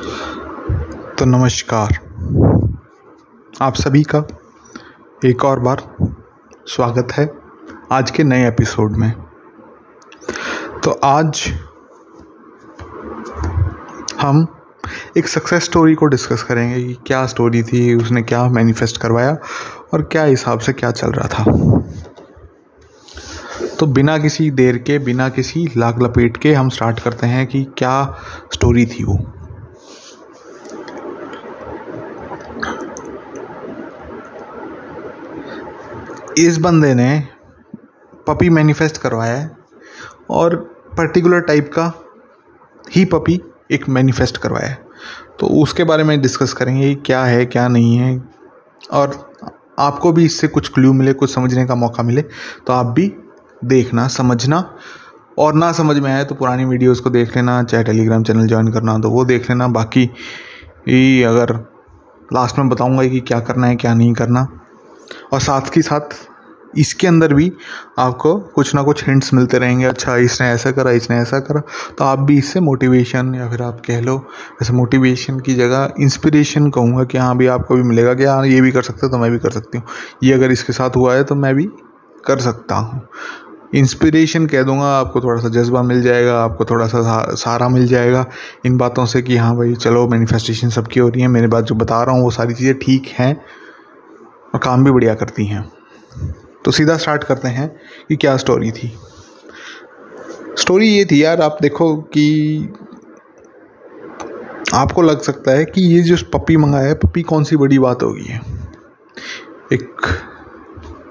तो नमस्कार। आप सभी का एक और बार स्वागत है आज के नए एपिसोड में। तो आज हम एक सक्सेस स्टोरी को डिस्कस करेंगे कि क्या स्टोरी थी, उसने क्या मैनिफेस्ट करवाया और क्या हिसाब से क्या चल रहा था। तो बिना किसी देर के, बिना किसी लाग लपेट के हम स्टार्ट करते हैं कि क्या स्टोरी थी वो। इस बंदे ने पपी मैनिफेस्ट करवाया है और पर्टिकुलर टाइप का ही पपी एक मैनिफेस्ट करवाया है। तो उसके बारे में डिस्कस करेंगे क्या है, क्या नहीं है। और आपको भी इससे कुछ क्ल्यू मिले, कुछ समझने का मौका मिले तो आप भी देखना, समझना। और ना समझ में आए तो पुरानी वीडियोस को देख लेना, चाहे टेलीग्राम चैनल ज्वाइन करना तो वो देख लेना। बाकी अगर लास्ट में बताऊँगा कि क्या करना है, क्या नहीं करना। और साथ ही साथ इसके अंदर भी आपको कुछ ना कुछ हिंट्स मिलते रहेंगे। अच्छा इसने ऐसा करा, इसने ऐसा करा। तो आप भी इससे मोटिवेशन या फिर आप कह लो जैसे मोटिवेशन की जगह इंस्पिरेशन कहूँगा कि हाँ भी आपको भी मिलेगा कि हाँ ये भी कर सकते हो तो मैं भी कर सकती हूँ। ये अगर इसके साथ हुआ है तो मैं भी कर सकता हूँ। इंस्पिरेशन कह दूँगा, आपको थोड़ा सा जज्बा मिल जाएगा, आपको थोड़ा सा सहारा मिल जाएगा इन बातों से कि हाँ भाई, चलो मैनिफेस्टेशन सबकी हो रही है, मेरे बात जो बता रहा हूँ, वो सारी चीज़ें ठीक हैं। और काम भी बढ़िया करती हैं। तो सीधा स्टार्ट करते हैं कि क्या स्टोरी थी। स्टोरी ये थी, यार, आप देखो कि आपको लग सकता है कि ये जो पपी मंगाया है पपी कौन सी बड़ी बात होगी एक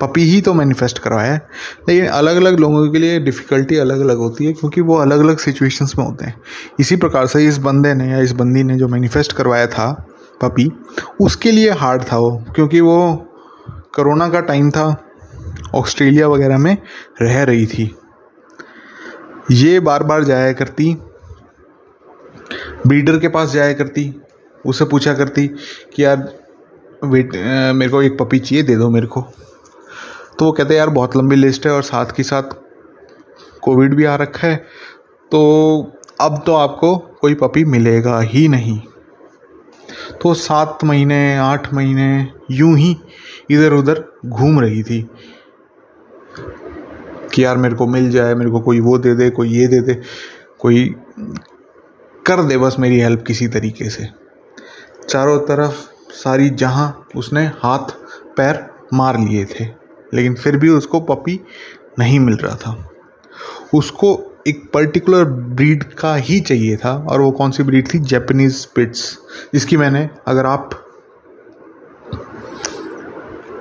पपी ही तो मैनिफेस्ट करवाया है, लेकिन अलग अलग लोगों के लिए डिफ़िकल्टी अलग अलग होती है, क्योंकि वो अलग अलग सिचुएशंस में होते हैं। इसी प्रकार से इस बंदे ने या इस बंदी ने जो मैनिफेस्ट करवाया था पपी उसके लिए हार्ड था वो, क्योंकि वो कोरोना का टाइम था, ऑस्ट्रेलिया वगैरह में रह रही थी। ये बार बार जाया करती, ब्रीडर के पास जाया करती उससे पूछा करती कि, यार, वेट मेरे को एक पपी चाहिए, दे दो मेरे को। तो वो कहते यार, बहुत लंबी लिस्ट है और साथ के साथ कोविड भी आ रखा है तो अब तो आपको कोई पपी मिलेगा ही नहीं। तो सात महीने, आठ महीने, यूँ ही इधर उधर घूम रही थी कि यार मेरे को मिल जाए, मेरे को कोई वो दे दे, कोई ये दे दे, कोई कर दे बस मेरी हेल्प किसी तरीके से। चारों तरफ़ सारी जहाँ उसने हाथ, पैर मार लिए थे, लेकिन फिर भी उसको पपी नहीं मिल रहा था। उसको एक पर्टिकुलर ब्रीड का ही चाहिए था, और वो कौन सी ब्रीड थी? जैपनीज पिट्स जिसकी मैंने, अगर आप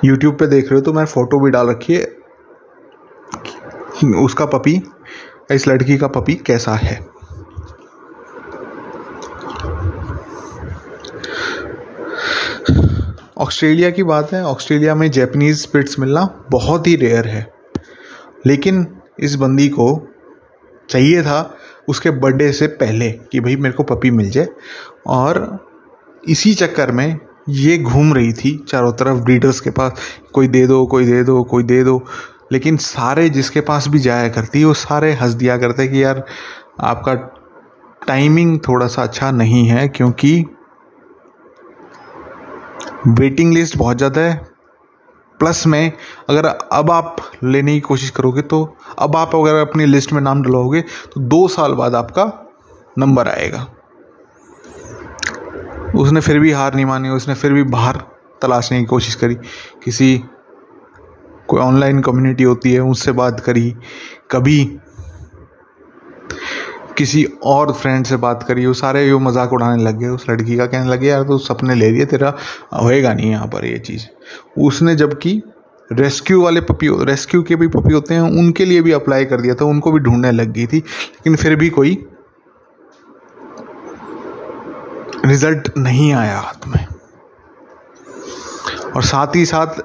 यूट्यूब पे देख रहे हो तो मैं फ़ोटो भी डाल रखी है। उसका पपी, इस लड़की का पपी कैसा है? ऑस्ट्रेलिया की बात है, ऑस्ट्रेलिया में जैपनीज स्पिट्स मिलना बहुत ही रेयर है। लेकिन इस बंदी को चाहिए था उसके बर्थडे से पहले कि भाई मेरे को पपी मिल जाए। और इसी चक्कर में ये घूम रही थी चारों तरफ़ ब्रीडर्स के पास, कोई दे दो, कोई दे दो, कोई दे दो। लेकिन सारे जिसके पास भी जाया करती, वो सारे हंस दिया करते कि यार, आपका टाइमिंग थोड़ा सा अच्छा नहीं है क्योंकि वेटिंग लिस्ट बहुत ज़्यादा है। प्लस में, अगर अब आप लेने की कोशिश करोगे तो अब आप अगर अपनी लिस्ट में नाम डलवाओगे तो दो साल बाद आपका नंबर आएगा। उसने फिर भी हार नहीं मानी, उसने फिर भी बाहर तलाशने की कोशिश करी। किसी कोई ऑनलाइन कम्युनिटी होती है, उससे बात करी। कभी किसी और फ्रेंड से बात करी, वो सारे वो मज़ाक उड़ाने लग गए। उस लड़की का कहने लगे, यार तो सपने ले है, तेरा होएगा नहीं यहाँ पर ये चीज़। उसने जबकि रेस्क्यू वाले पपी रेस्क्यू के भी पपी होते हैं, उनके लिए भी अप्लाई कर दिया था, उनको भी ढूँढने लग गई थी। लेकिन फिर भी कोई रिज़ल्ट नहीं आया हाथ में। और साथ ही साथ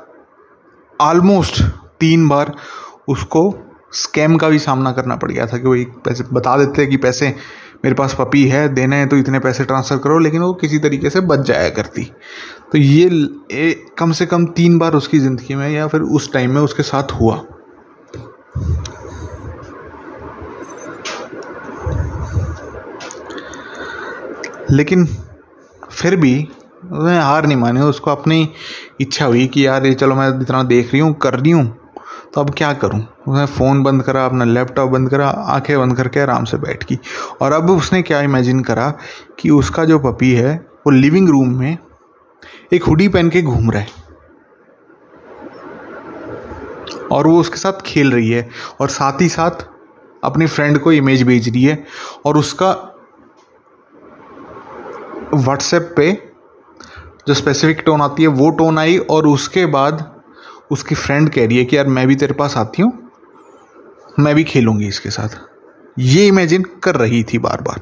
ऑलमोस्ट तीन बार उसको स्कैम का भी सामना करना पड़ गया था कि वही पैसे बता देते कि पैसे मेरे पास पपी है देने हैं तो इतने पैसे ट्रांसफ़र करो लेकिन वो किसी तरीके से बच जाया करती। तो ये ए, कम से कम तीन बार उसकी ज़िंदगी में या फिर उस टाइम में उसके साथ हुआ। लेकिन फिर भी उसने हार नहीं मानी, उसको अपनी इच्छा हुई कि यार ये चलो मैं इतना देख रही हूँ, कर रही हूँ तो अब क्या करूँ? उसने फ़ोन बंद करा, अपना लैपटॉप बंद करा, आँखें बंद करके आराम से बैठ की और अब उसने क्या इमेजिन करा कि उसका जो पपी है, वो लिविंग रूम में एक हुडी पहन के घूम रहा है। और वो उसके साथ खेल रही है और साथ ही साथ अपनी फ्रेंड को इमेज भेज रही है और उसका व्हाट्सएप पे जो स्पेसिफिक टोन आती है, वो टोन आई और उसके बाद उसकी फ्रेंड कह रही है कि, यार, मैं भी तेरे पास आती हूँ, मैं भी खेलूँगी इसके साथ। ये इमेजिन कर रही थी बार बार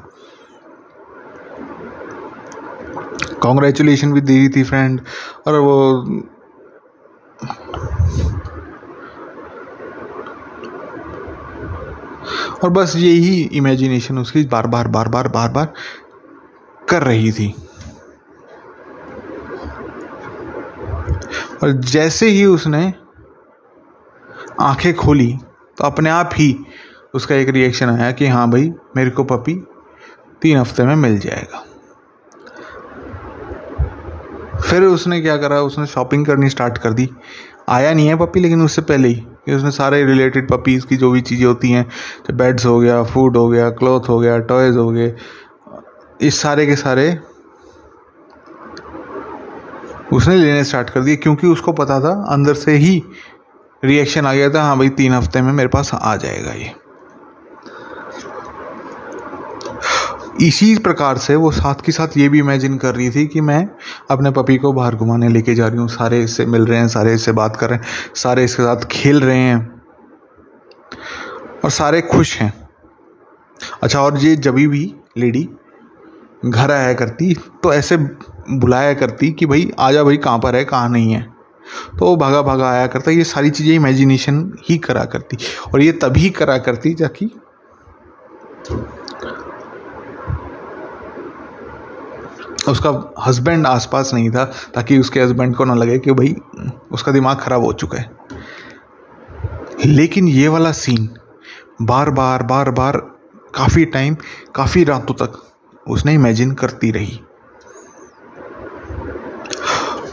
कॉन्ग्रेचुलेशन भी दे रही थी फ्रेंड और वो और बस यही इमेजिनेशन उसकी बार बार बार बार बार बार कर रही थी। और जैसे ही उसने आँखें खोली तो अपने आप ही उसका एक रिएक्शन आया कि हाँ भाई, मेरे को पपी तीन हफ़्ते में मिल जाएगा। फिर उसने क्या करा? उसने शॉपिंग करनी स्टार्ट कर दी। आया नहीं है पपी लेकिन उससे पहले ही कि उसने सारे रिलेटेड पपीज़ की जो भी चीज़ें होती हैं बेड्स हो गया फ़ूड हो गया क्लॉथ हो गया टॉयज़ हो गए इस सारे के सारे उसने लेने स्टार्ट कर दिए, क्योंकि उसको पता था, अंदर से ही रिएक्शन आ गया था हाँ भाई, तीन हफ़्ते में मेरे पास आ जाएगा ये। इसी प्रकार से वो साथ के साथ ये भी इमेजिन कर रही थी कि मैं अपने पपी को बाहर घुमाने लेके जा रही हूँ, सारे इससे मिल रहे हैं, सारे इससे बात कर रहे हैं, सारे इसके साथ खेल रहे हैं, और सारे खुश हैं। अच्छा और ये जभी भी लेडी घर आया करती तो ऐसे बुलाया करती कि भाई, आजा भाई, कहाँ पर है, कहाँ नहीं है? तो वो भागा भागा आया करता, ये सारी चीज़ें इमेजिनेशन ही करा करती और ये तभी करा करती ताकि उसका हस्बैंड आसपास नहीं था, ताकि उसके हस्बैंड को ना लगे कि भाई, उसका दिमाग ख़राब हो चुका है। लेकिन ये वाला सीन बार बार बार बार काफ़ी टाइम काफ़ी रातों तक उसने इमेजिन करती रही।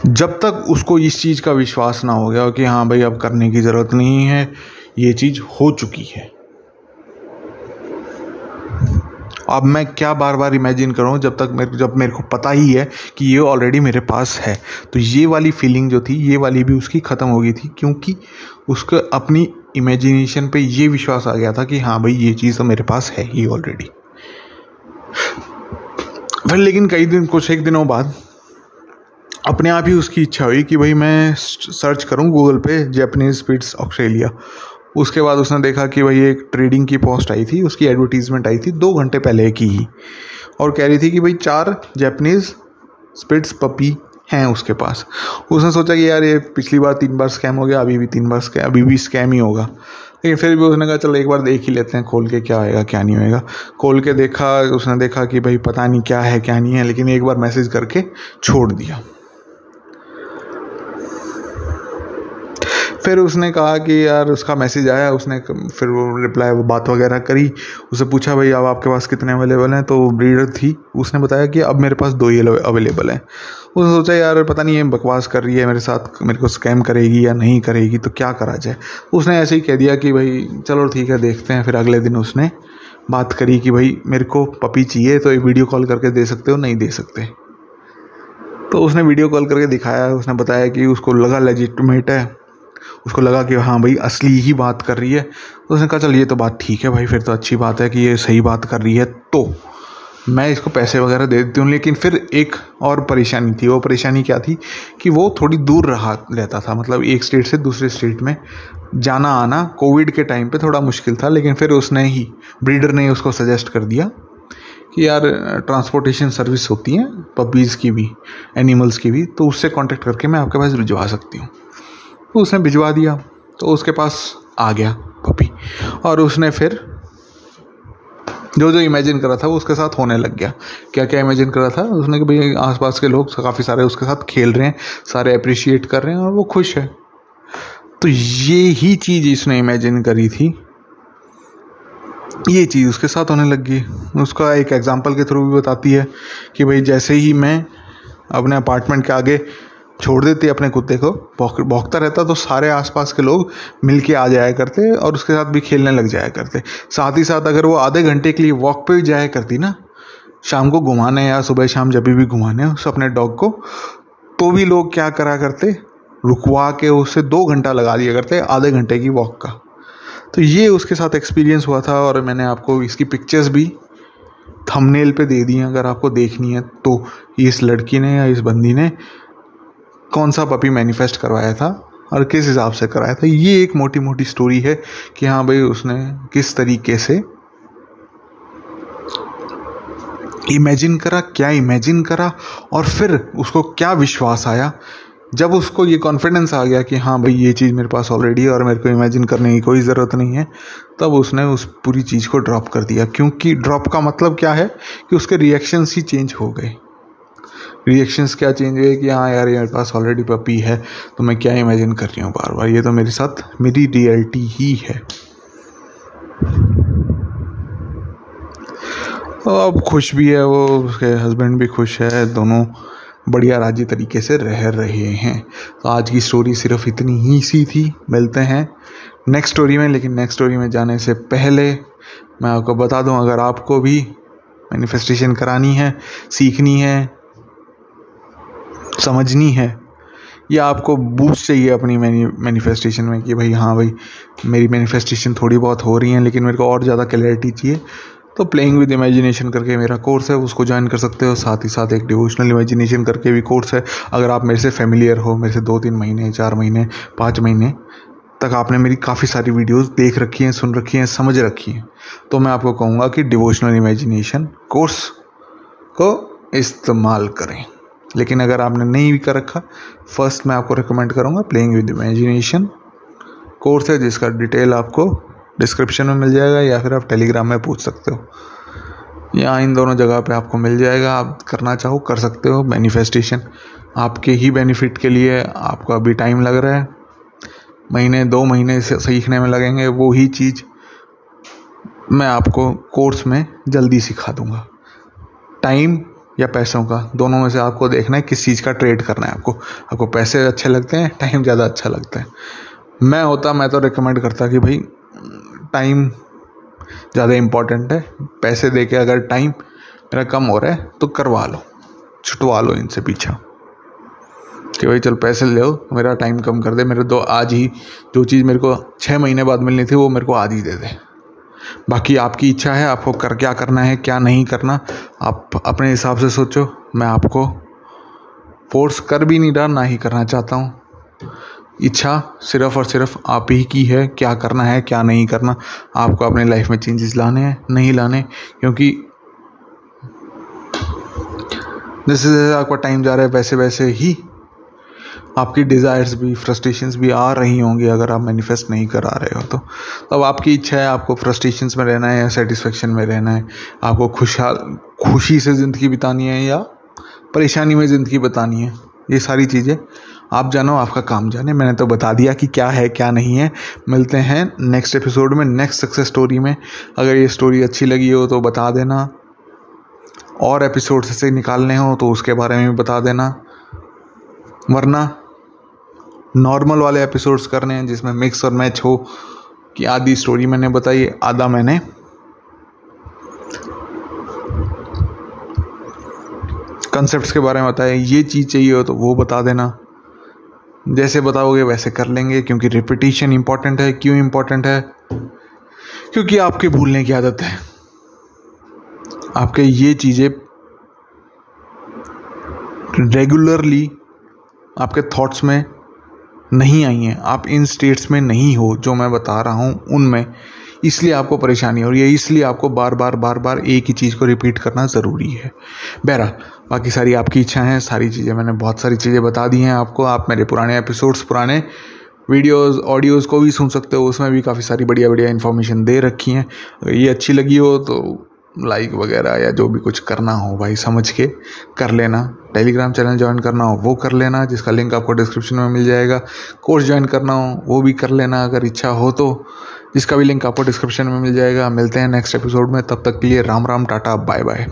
जब तक उसको इस चीज़ का विश्वास ना हो गया कि हाँ भाई अब करने की ज़रूरत नहीं है, ये चीज़ हो चुकी है। अब मैं क्या बार बार इमेजिन करूँ जब तक मेरे, जब मेरे को पता ही है कि ये ऑलरेडी मेरे पास है। तो ये वाली फीलिंग जो थी, ये वाली भी उसकी ख़त्म हो गई थी, क्योंकि उसको अपनी इमेजिनेशन पे ये विश्वास आ गया था कि हाँ भाई ये चीज़ तो मेरे पास है ही ऑलरेडी फिर लेकिन कई दिन, कुछ एक दिनों बाद अपने आप ही उसकी इच्छा हुई कि भाई मैं सर्च करूँ गूगल पे जैपनीज स्पीड्स ऑस्ट्रेलिया उसके बाद उसने देखा कि भाई एक ट्रेडिंग की पोस्ट आई थी, उसकी एडवर्टीजमेंट आई थी, दो घंटे पहले की ही। और कह रही थी कि भाई चार जैपनीज स्पिट्स पपी हैं उसके पास। उसने सोचा कि यार ये पिछली बार तीन बार स्कैम हो गया, अभी भी तीन बार स्कैम अभी भी स्कैम ही होगा। लेकिन फिर भी उसने कहा, चलो एक बार देख ही लेते हैं खोल के क्या होएगा, क्या नहीं होएगा। खोल के देखा, उसने देखा कि भाई पता नहीं क्या है, क्या नहीं है, लेकिन एक बार मैसेज करके छोड़ दिया। फिर उसने कहा कि, यार, उसका मैसेज आया। उसने फिर वो रिप्लाई बात वगैरह करी। उसे पूछा, भाई, अब आपके पास कितने अवेलेबल हैं? तो ब्रीडर थी। उसने बताया कि अब मेरे पास दो ही अवेलेबल हैं। उसने सोचा, यार, पता नहीं है बकवास कर रही है, मेरे साथ मेरे को स्कैम करेगी या नहीं करेगी तो क्या करा जाए? उसने ऐसे ही कह दिया कि, भाई, चलो ठीक है, देखते हैं। फिर अगले दिन उसने बात करी कि, भाई, मेरे को पपी चाहिए तो एक वीडियो कॉल करके दे सकते हो, नहीं दे सकते? तो उसने वीडियो कॉल करके दिखाया, उसने बताया कि उसको लगा लेजिटमेट है। उसको लगा कि हाँ भाई, असली ही बात कर रही है। तो उसने कहा, चल, ये तो बात ठीक है भाई, फिर तो अच्छी बात है कि ये सही बात कर रही है तो मैं इसको पैसे वगैरह दे देती हूँ, लेकिन फिर एक और परेशानी थी। वो परेशानी क्या थी कि वो थोड़ी दूर रहा, रहता था मतलब एक स्टेट से दूसरे स्टेट में। जाना आना कोविड के टाइम पे थोड़ा मुश्किल था, लेकिन फिर उसने ही ब्रीडर ने उसको सजेस्ट कर दिया कि यार ट्रांसपोर्टेशन सर्विस होती हैं पपीज़ की भी एनिमल्स की भी तो उससे कांटेक्ट करके मैं आपके पास भिजवा सकती हूँ। तो उसने भिजवा दिया तो उसके पास आ गया पपी और उसने फिर जो जो इमेजिन करा था, वो उसके साथ होने लग गया। क्या क्या इमेजिन करा था? उसने कि भाई आसपास के लोग काफ़ी सारे उसके साथ खेल रहे हैं, सारे अप्रिशिएट कर रहे हैं और वो खुश है। तो ये ही चीज़ इसने इमेजिन करी थी। ये चीज़ उसके साथ होने लग गई। उसका एक एग्ज़ाम्पल के थ्रू भी बताती है कि, भाई, जैसे ही मैं अपने अपार्टमेंट के आगे छोड़ देती अपने कुत्ते को। भौंकता रहता तो सारे आसपास के लोग मिल के आ जाया करते और उसके साथ भी खेलने लग जाया करते। साथ ही साथ अगर वो आधे घंटे के लिए वॉक पे भी जाया करती ना, शाम को घुमाने या सुबह शाम जब भी घुमाने उस अपने डॉग को तो भी लोग क्या करा करते? रुकवा के उसे दो घंटा लगा दिया करते आधे घंटे की वॉक का। तो ये उसके साथ एक्सपीरियंस हुआ था और मैंने आपको इसकी पिक्चर्स भी थंबनेल पे दे दी हैं। अगर आपको देखनी है तो इस लड़की ने या इस बंदी ने कौन सा पपी मैनिफेस्ट करवाया था और किस हिसाब से कराया था, ये एक मोटी मोटी स्टोरी है कि हाँ भाई उसने किस तरीके से इमेजिन करा, क्या इमेजिन करा और फिर उसको क्या विश्वास आया। जब उसको ये कॉन्फिडेंस आ गया कि हाँ भाई ये चीज़ मेरे पास ऑलरेडी है और मेरे को इमेजिन करने की कोई ज़रूरत नहीं है, तब उसने उस पूरी चीज़ को ड्रॉप कर दिया। क्योंकि ड्रॉप का मतलब क्या है कि उसके रिएक्शंस ही चेंज हो गए। रिएक्शंस क्या चेंज हुए कि हाँ यार मेरे पास ऑलरेडी पपी है तो मैं क्या इमेजिन कर रही हूँ बार बार? ये तो मेरे साथ, मेरी रियलिटी ही है। अब खुश भी है वो, उसके हस्बैंड भी खुश है, दोनों बढ़िया राज़ी तरीके से रह रहे हैं। तो आज की स्टोरी सिर्फ़ इतनी ही सी थी, मिलते हैं नेक्स्ट स्टोरी में, लेकिन नेक्स्ट स्टोरी में जाने से पहले मैं आपको बता दूँ, अगर आपको भी मैनिफेस्टेशन करानी है, सीखनी है समझनी है, या आपको बूस्ट चाहिए अपनी मैनिफेस्टेशन में कि भाई हाँ भाई, मेरी मैनिफेस्टेशन थोड़ी बहुत हो रही है, लेकिन मेरे को और ज़्यादा क्लैरिटी चाहिए तो प्लेइंग विद इमेजिनेशन करके मेरा कोर्स है, उसको ज्वाइन कर सकते हो, साथ ही साथ एक डिवोशनल इमेजिनेशन करके भी कोर्स है, अगर आप मेरे से फेमिलियर हो, मेरे से दो तीन महीने, चार महीने, पाँच महीने तक आपने मेरी काफ़ी सारी वीडियोस देख रखी हैं, सुन रखी हैं, समझ रखी हैं तो मैं आपको कहूँगा कि डिवोशनल इमेजिनेशन कोर्स को इस्तेमाल करें। लेकिन अगर आपने नहीं भी कर रखा फ़र्स्ट मैं आपको रिकमेंड करूँगा प्लेइंग विद इमेजिनेशन कोर्स है, जिसका डिटेल आपको डिस्क्रिप्शन में मिल जाएगा या फिर आप टेलीग्राम में पूछ सकते हो। या इन दोनों जगह पे आपको मिल जाएगा, आप करना चाहो, कर सकते हो। मैनिफेस्टेशन आपके ही बेनिफिट के लिए आपको अभी टाइम लग रहा है। महीने, दो महीने से सीखने में लगेंगे, वो ही चीज़ मैं आपको कोर्स में जल्दी सिखा दूँगा। टाइम या पैसों का। दोनों में से आपको देखना है किस चीज़ का ट्रेड करना है आपको। आपको पैसे अच्छे लगते हैं टाइम ज़्यादा अच्छा लगता है। मैं होता, मैं तो रिकमेंड करता कि भाई टाइम ज़्यादा इम्पोर्टेंट है। पैसे दे के अगर टाइम मेरा कम हो रहा है तो करवा लो। छुटवा लो इनसे पीछा। कि भाई, चल पैसे ले मेरा टाइम कम कर दे। मेरे दो, आज ही जो चीज़ मेरे को छः महीने बाद मिलनी थी, वो मेरे को आज ही दे दे। बाकी आपकी इच्छा है, आपको कर क्या करना है, क्या नहीं करना, आप अपने हिसाब से सोचो। मैं आपको फोर्स कर भी नहीं रहा, ना ही करना चाहता हूँ। इच्छा सिर्फ़ और सिर्फ़ आप ही की है, क्या करना है, क्या नहीं करना। आपको अपने लाइफ में चेंजेस लाने हैं, नहीं लाने क्योंकि जैसे जैसे आपका टाइम जा रहा है वैसे वैसे ही आपकी डिज़ायर्स भी फ्रस्ट्रेशंस भी आ रही होंगी अगर आप मैनिफेस्ट नहीं करा रहे हो तो। अब आपकी इच्छा है, आपको फ्रस्ट्रेशंस में रहना है या सेटिस्फेक्शन में रहना है। आपको खुशहाल, खुशी से ज़िंदगी बितानी है या परेशानी में ज़िंदगी बतानी है। ये सारी चीज़ें आप जानो, आपका काम जाने। मैंने तो बता दिया कि क्या है, क्या नहीं है। मिलते हैं नेक्स्ट एपिसोड में नेक्स्ट सक्सेस स्टोरी में। अगर ये स्टोरी अच्छी लगी हो तो बता देना। और एपिसोड से निकालने हो तो उसके बारे में भी बता देना। वरना नॉर्मल वाले एपिसोड्स करने हैं, जिसमें मिक्स और मैच हो, कि आधी स्टोरी मैंने बताई, आधा मैंने। कंसेप्ट के बारे में बताया ये चीज़ चाहिए हो तो वो बता देना। जैसे बताओगे, वैसे कर लेंगे, क्योंकि रिपीटिशन इंपॉर्टेंट है, क्यों इंपॉर्टेंट है? क्योंकि आपके भूलने की आदत है। आपके ये चीज़ें रेगुलरली आपके थॉट्स में नहीं आई हैं। आप इन स्टेट्स में नहीं हो, जो मैं बता रहा हूँ, उनमें। इसलिए आपको परेशानी हो रही है इसलिए आपको बार बार बार बार एक ही चीज़ को रिपीट करना ज़रूरी है। बहरा, बाकी सारी आपकी इच्छा है, सारी चीज़ें, मैंने बहुत सारी चीज़ें बता दी हैं आपको। आप मेरे पुराने एपिसोड्स पुराने वीडियोस ऑडियोज़ को भी सुन सकते हो, उसमें भी काफ़ी सारी बढ़िया बढ़िया इन्फॉर्मेशन दे रखी हैं। अगर ये अच्छी लगी हो तो लाइक वगैरह या जो भी कुछ करना हो भाई, समझ के कर लेना। टेलीग्राम चैनल ज्वाइन करना हो, वो कर लेना, जिसका लिंक आपको डिस्क्रिप्शन में मिल जाएगा। कोर्स ज्वाइन करना हो, वो भी कर लेना, अगर इच्छा हो तो। जिसका भी लिंक आपको डिस्क्रिप्शन में मिल जाएगा। मिलते हैं नेक्स्ट एपिसोड में, तब तक के लिए Ram Ram, tata bye bye